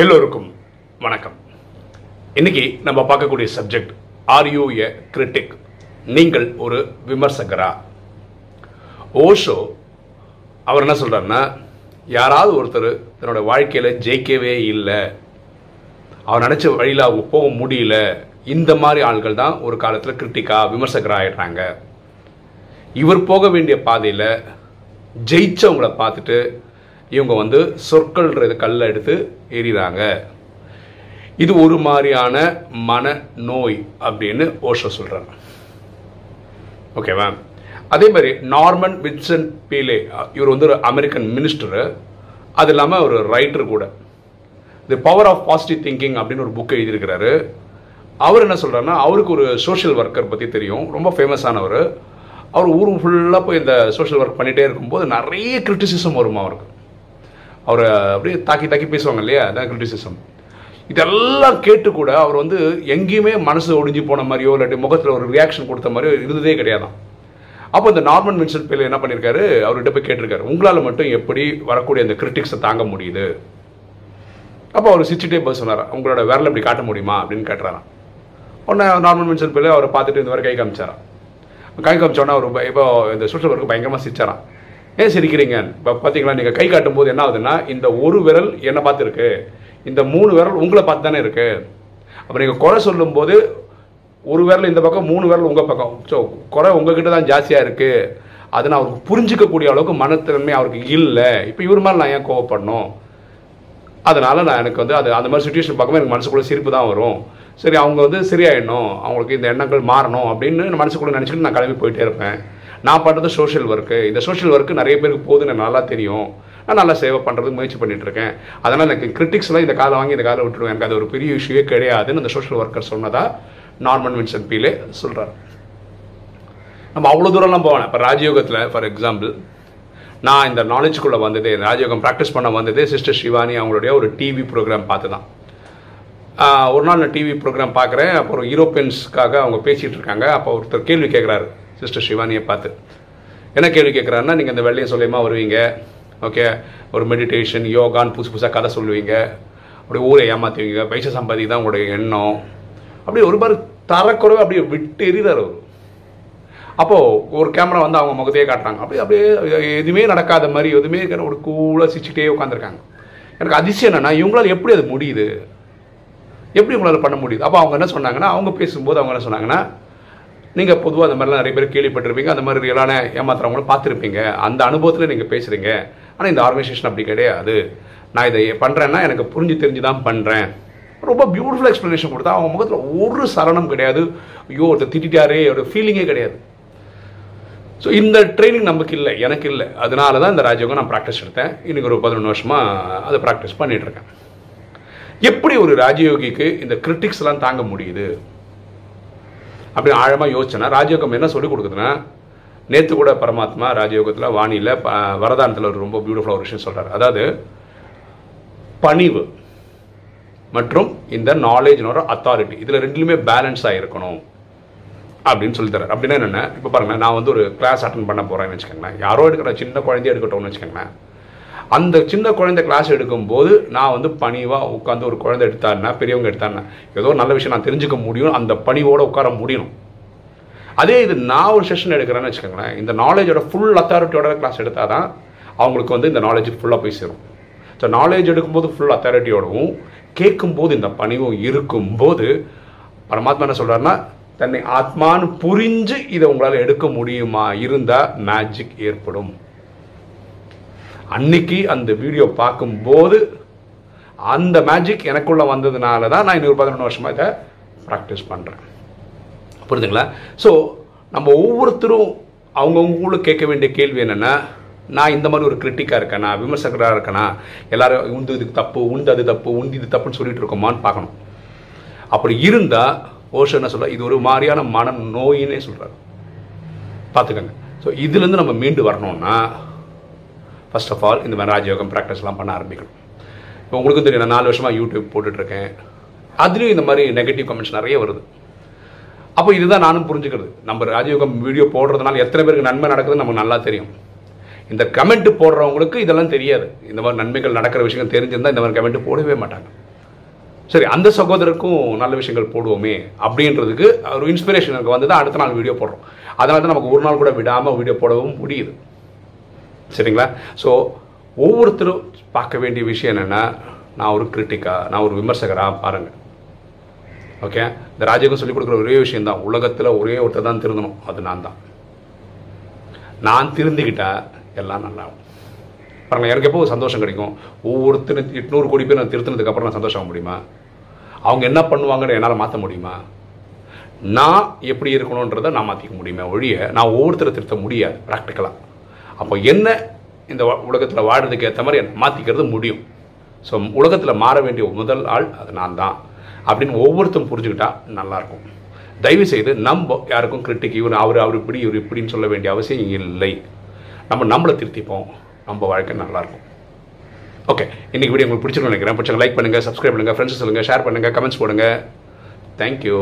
எல்லோருக்கும் வணக்கம். இன்னைக்கு நம்ம பார்க்கக்கூடிய subject are you a critic நீங்கள் ஒரு விமர்சகரா? ஓஷோ அவர் என்ன சொல்கிறாருன்னா யாராவது ஒருத்தர் தன்னோட வாழ்க்கையில் ஜெயிக்கவே இல்லை. அவர் நினச்ச வழியில் அவங்க போக முடியல. இந்த மாதிரி ஆள்கள் தான் ஒரு காலத்தில் கிரிட்டிக்கா விமர்சகராக ஆகிடுறாங்க இவர் போக வேண்டிய பாதையில் ஜெயிச்சவங்களை பார்த்துட்டு இவங்க வந்து சொற்கள்ன்ற கல்லை எடுத்து எறிகிறாங்க இது ஒரு மாதிரியான மன நோய் அப்படின்னு ஓஷோ சொல்கிறாங்க ஓகேவா அதே மாதிரி நார்மன் வின்சன் பீலே இவர் வந்து ஒரு அமெரிக்கன் மினிஸ்டரு அது இல்லாமல் ஒரு ரைட்டர் கூட. The power of positive thinking அப்படின்னு ஒரு புக் எழுதியிருக்கிறாரு. அவர் என்ன சொல்கிறாருன்னா அவருக்கு ஒரு சோஷியல் ஒர்க்கர் பற்றி தெரியும். ரொம்ப ஃபேமஸானவர் அவர் ஊர் ஃபுல்லாக போய் இந்த சோஷியல் ஒர்க் பண்ணிகிட்டே இருக்கும்போது நிறைய கிரிட்டிசிசம் வருமா அவருக்கு. அவரை அப்படியே தாக்கி தாக்கி பேசுவாங்க இல்லையா? அதான் கிரிட்டிசிசம் இதெல்லாம் கேட்டு கூட அவர் வந்து எங்கேயுமே மனசு ஒடிஞ்சு போன மாதிரியோ இல்லாட்டி முகத்தில் ஒரு ரியாக்ஷன் கொடுத்த மாதிரியோ இருந்ததே கிடையாதான் அப்போ இந்த நார்மன் வின்சென்ட் பேல என்ன பண்ணியிருக்காரு அவர்கிட்ட போய் கேட்டிருக்காரு. உங்களால் மட்டும் எப்படி வரக்கூடிய அந்த கிரிட்டிக்ஸை தாங்க முடியுது? அப்போ அவர் சிரிச்சுட்டே பஸ் சொன்னார்? உங்களோட விரலை இப்படி காட்ட முடியுமா? அப்படின்னு கேட்டுறாராம் உடனே நார்மன் வின்சென்ட் பேல அவரை பார்த்துட்டு இந்த மாதிரி கை காமிச்சாராம். கை காமிச்சோன்னா அவர் இப்போ இந்த சோஷியல் பயங்கரமாக சிரிச்சாராம். ஏன் சிரிக்கிறீங்க? இப்போ பார்த்தீங்களா நீங்கள் கை காட்டும் போது என்ன ஆகுதுன்னா இந்த ஒரு விரல் என்னை பார்த்து இருக்கு இந்த மூணு விரல் உங்களை பார்த்து தானே இருக்கு. அப்போ நீங்கள் குறை சொல்லும்போது ஒரு விரல் இந்த பக்கம் மூணு விரல் உங்கள் பக்கம். ஸோ குறை உங்ககிட்ட தான் ஜாஸ்தியாக இருக்குது அதை நான் அவருக்கு புரிஞ்சிக்கக்கூடிய அளவுக்கு மனத்திறமை அவருக்கு இல்லை. இப்போ இவர் மாதிரி நான் ஏன் கோவப்படணும்? அதனால் நான் எனக்கு வந்து அது அந்த மாதிரி சுச்சுவேஷன் பார்க்கும்போது எனக்கு மனசுக்குள்ளே சிரிப்பு தான் வரும். சரி அவங்க வந்து சரியாயிடணும். அவங்களுக்கு இந்த எண்ணங்கள் மாறணும் அப்படின்னு மனசுக்குள்ளே நினச்சிக்கிட்டு நினச்சிட்டு நான் கிளம்பி போயிட்டே இருப்பேன். நான் பண்ணுறது சோஷியல் ஒர்க்கு இந்த சோஷியல் ஒர்க்கு நிறைய பேருக்கு போகுதுன்னு எனக்கு நல்லா தெரியும். நான் நல்லா சேவை பண்ணுறதுக்கு முயற்சி பண்ணிட்டு இருக்கேன். அதனால் எனக்கு கிரிட்டிக்ஸ்லாம் இந்த காலை வாங்கி இந்த காலை விட்டுருவேன் எனக்கு அது ஒரு பெரிய இஷ்யூவே கிடையாதுன்னு அந்த சோஷியல் ஒர்க்கர் சொன்னதா நார்மன் வின்சன் பீலே சொல்கிறார் நம்ம அவ்வளோ தூரம்லாம் போவேன் இப்போ ராஜயோகத்தில் ஃபார் எக்ஸாம்பிள் நான் இந்த நாலேஜ்குள்ளே வந்ததே ராஜயோகம் ப்ராக்டிஸ் பண்ண வந்ததே சிஸ்டர் சிவானி அவங்களுடைய ஒரு டிவி ப்ரோக்ராம் பார்த்து தான் ஒரு நாள் நான் டிவி ப்ரோக்ராம் பார்க்குறேன். அப்புறம் யூரோப்பியன்ஸ்க்காக அவங்க பேசிகிட்டு இருக்காங்க. அப்போ ஒருத்தர் கேள்வி கேட்குறாரு சிஸ்டர் சிவானியை பார்த்து. என்ன கேள்வி கேட்குறாருன்னா நீங்கள் இந்த வெள்ளையும் சொல்லியமாக வருவீங்க? ஓகே ஒரு மெடிடேஷன் யோகான்னு புதுசு புதுசாக கதை சொல்லுவீங்க. அப்படியே ஊரை ஏமாற்றுவீங்க பைசா சம்பாதி தான் உங்களுடைய எண்ணம். அப்படியே ஒரு மாதிரி தரக்குறவே அப்படியே விட்டு எறிகிறார் அவர். அப்போது ஒரு கேமரா வந்து அவங்க முகத்தையே காட்டுறாங்க. அப்படியே அப்படியே எதுவுமே நடக்காத மாதிரி எதுவுமே ஒரு கூலாக சிரிச்சுட்டே உட்காந்துருக்காங்க எனக்கு அதிசயம் என்னென்னா இவங்களால எப்படி அது முடியுது? எப்படி உங்களால் பண்ண முடியுது? அப்போ அவங்க என்ன சொன்னாங்கன்னா அவங்க பேசும்போது அவங்க என்ன சொன்னாங்கன்னா நீங்கள் பொதுவாக அந்த மாதிரிலாம் நிறைய பேர் கேள்விப்பட்டிருப்பீங்க. அந்த மாதிரி ரியலான ஏமாத்துறவங்களும் பார்த்துருப்பீங்க. அந்த அனுபவத்தில் நீங்கள் பேசுகிறீங்க ஆனால் இந்த ஆர்கனைசேஷன் அப்படி கிடையாது. நான் இதை பண்ணுறேன்னா எனக்கு புரிஞ்சு தெரிஞ்சு தான் பண்ணுறேன் ரொம்ப பியூட்டிஃபுல் எக்ஸ்ப்ளனேஷன் கொடுத்தா அவங்க முகத்தில் ஒரு சரணம் கிடையாது. ஐயோ ஒருத்தர் திட்டாரே ஒரு ஃபீலிங்கே கிடையாது. ஸோ இந்த ட்ரைனிங் நமக்கு இல்லை எனக்கு இல்லை. அதனால தான் இந்த ராஜயோகம் நான் ப்ராக்டிஸ் எடுத்தேன். இன்னைக்கு ஒரு பதினொன்று வருஷமாக அதை ப்ராக்டிஸ் பண்ணிகிட்ருக்கேன் எப்படி ஒரு ராஜயோகிக்கு இந்த கிரிட்டிக்ஸ்லாம் தாங்க முடியுது? அப்படி ஆழமாக யோசிச்சேன் ராஜயோகம் என்ன சொல்லி கொடுக்குதுன்னா நேற்று கூட பரமாத்மா ராஜயோகத்தில் வாணியில் வரதானத்தில் ஒரு ரொம்ப பியூட்டிஃபுல்லாக ஒரு விஷயம் சொல்கிறார் அதாவது பணிவு மற்றும் இந்த நாலேஜ்னோட அத்தாரிட்டி இதில் ரெண்டுலையுமே பேலன்ஸாக இருக்கணும் அப்படின்னு சொல்லி தரார் அப்படின்னா என்னென்ன? இப்போ பாருங்க நான் வந்து ஒரு கிளாஸ் அட்டன் பண்ண போகிறேன்னு வச்சுக்கோங்களேன். யாரோ எடுக்கிற சின்ன குழந்தைய எடுக்கட்டும்னு வச்சுக்கோங்களேன். அந்த சின்ன குழந்தை கிளாஸ் எடுக்கும்போது நான் வந்து பணிவாக உட்காந்து ஒரு குழந்தை எடுத்தாருன்னா பெரியவங்க எடுத்தாருன்னா ஏதோ நல்ல விஷயம் நான் தெரிஞ்சுக்க முடியும் அந்த பணிவோடு உட்கார முடியணும். அதே இது நான் ஒரு செஷன் எடுக்கிறேன்னு வச்சுக்கோங்களேன். இந்த நாலேஜோட ஃபுல் அத்தாரிட்டியோட கிளாஸ் எடுத்தால் தான் அவங்களுக்கு வந்து இந்த நாலேஜ் ஃபுல்லாக போய் சேரும். ஸோ நாலேஜ் எடுக்கும்போது ஃபுல் அத்தாரிட்டியோடவும் கேட்கும்போது இந்த பணிவும் இருக்கும்போது பரமாத்மா என்ன சொல்கிறாருன்னா தன்னை ஆத்மான்னு புரிஞ்சு இதை உங்களால் எடுக்க முடியுமா? இருந்தால் மேஜிக் ஏற்படும். அன்னைக்கு அந்த வீடியோ பார்க்கும்போது அந்த மேஜிக் எனக்குள்ள வந்ததுனால தான் நான் இன்னொரு பதினொன்று வருஷமா இதை ப்ராக்டிஸ் பண்ணுறேன் புரிதுங்களா ஸோ நம்ம ஒவ்வொருத்தரும் அவங்கவுங்களுக்குள்ள கேட்க வேண்டிய கேள்வி என்னென்னா நான் இந்த மாதிரி ஒரு கிரிட்டிக்காக இருக்கேனா விமர்சகராக இருக்கேனா எல்லாரும் உந்து இதுக்கு தப்பு உண்டு அது தப்பு உண்டு இது தப்புன்னு சொல்லிட்டு இருக்கோமான்னு பார்க்கணும். அப்படி இருந்தால் ஓஷோ என்ன சொல்ல இது ஒரு மாதிரியான மன நோயின்னே சொல்கிறார் பார்த்துக்கோங்க ஸோ இதுலேருந்து நம்ம மீண்டு வரணும்னா ஃபஸ்ட் ஆஃப் ஆல் இந்த மாதிரி ராஜயோகம் ப்ராக்டிஸ்லாம் பண்ண ஆரம்பிக்கணும். இப்போ உங்களுக்கும் தெரியும் நான் நாலு வருஷமாக யூடியூப் போட்டுட்ருக்கேன். அதுலேயும் இந்த மாதிரி நெகட்டிவ் கமெண்ட்ஸ் நிறைய வருது. அப்போ இதுதான் நானும் புரிஞ்சுக்கிறது. நம்ம ராஜயோகம் வீடியோ போடுறதுனால எத்தனை பேருக்கு நன்மை நடக்குதுன்னு நமக்கு நல்லா தெரியும். இந்த கமெண்ட் போடுறவங்களுக்கு இதெல்லாம் தெரியாது. இந்த மாதிரி நன்மைகள் நடக்கிற விஷயங்கள் தெரிஞ்சிருந்தால் இந்த மாதிரி கமெண்ட் போடவே மாட்டாங்க. சரி அந்த சகோதரருக்கும் நல்ல விஷயங்கள் போடுவோமே அப்படின்றதுக்கு ஒரு இன்ஸ்பிரேஷன் எனக்கு வந்து தான் அடுத்த நாள் வீடியோ போடுறோம். அதனால தான் நமக்கு ஒரு நாள் கூட விடாமல் வீடியோ போடவும் முடியுது. சரிங்களா? ஸோ ஒவ்வொருத்தரும் பார்க்க வேண்டிய விஷயம் என்னென்னா நான் ஒரு கிரிட்டிக்கா நான் ஒரு விமர்சகராக பாருங்கள் ஓகே இந்த ராஜகம் சொல்லிக் கொடுக்குற ஒரே விஷயம் தான் உலகத்தில் ஒரே ஒருத்தர் தான் திருந்தணும். அது நான் தான். நான் திருந்திக்கிட்டா எல்லாம் நல்லாகும். பாருங்க எனக்கு எப்போ சந்தோஷம் கிடைக்கும்? ஒவ்வொருத்தரும் எட்நூறு கோடி பேர் நான் திருத்தினதுக்கப்புறம் நான் சந்தோஷம் ஆக முடியுமா? அவங்க என்ன பண்ணுவாங்கன்னு என்னால் மாற்ற முடியுமா? நான் எப்படி இருக்கணுன்றதை நான் மாற்றிக்க முடியுமே ஒழிய நான் ஒவ்வொருத்தரை திருத்த முடியாது ப்ராக்டிக்கலாக அப்போ என்ன இந்த உலகத்தில் வாழ்றதுக்கு ஏற்ற மாதிரி மாற்றிக்கிறது முடியும். ஸோ உலகத்தில் மாற வேண்டிய முதல் ஆள் அது நான் தான். அப்படின்னு ஒவ்வொருத்தரும் புரிஞ்சுக்கிட்டா நல்லாயிருக்கும் தயவு செய்து நம்ம யாருக்கும் கிரிட்டிக் இவர் அவர் அவர் இப்படி இவர் இப்படின்னு சொல்ல வேண்டிய அவசியம் இல்லை. நம்ம நம்மளை திருத்திப்போம். நம்ம வாழ்க்கை நல்லாயிருக்கும் ஓகே இன்னைக்கு வீடியோ உங்களுக்கு பிடிச்சிருக்கும் நினைக்கிறேன். பிடிச்சவங்க லைக் பண்ணுங்கள் சப்ஸ்கிரைப் பண்ணுங்கள் ஃப்ரெண்ட்ஸ் சொல்லுங்கள் ஷேர் பண்ணுங்கள் கமெண்ட்ஸ் போடுங்க. தேங்க்யூ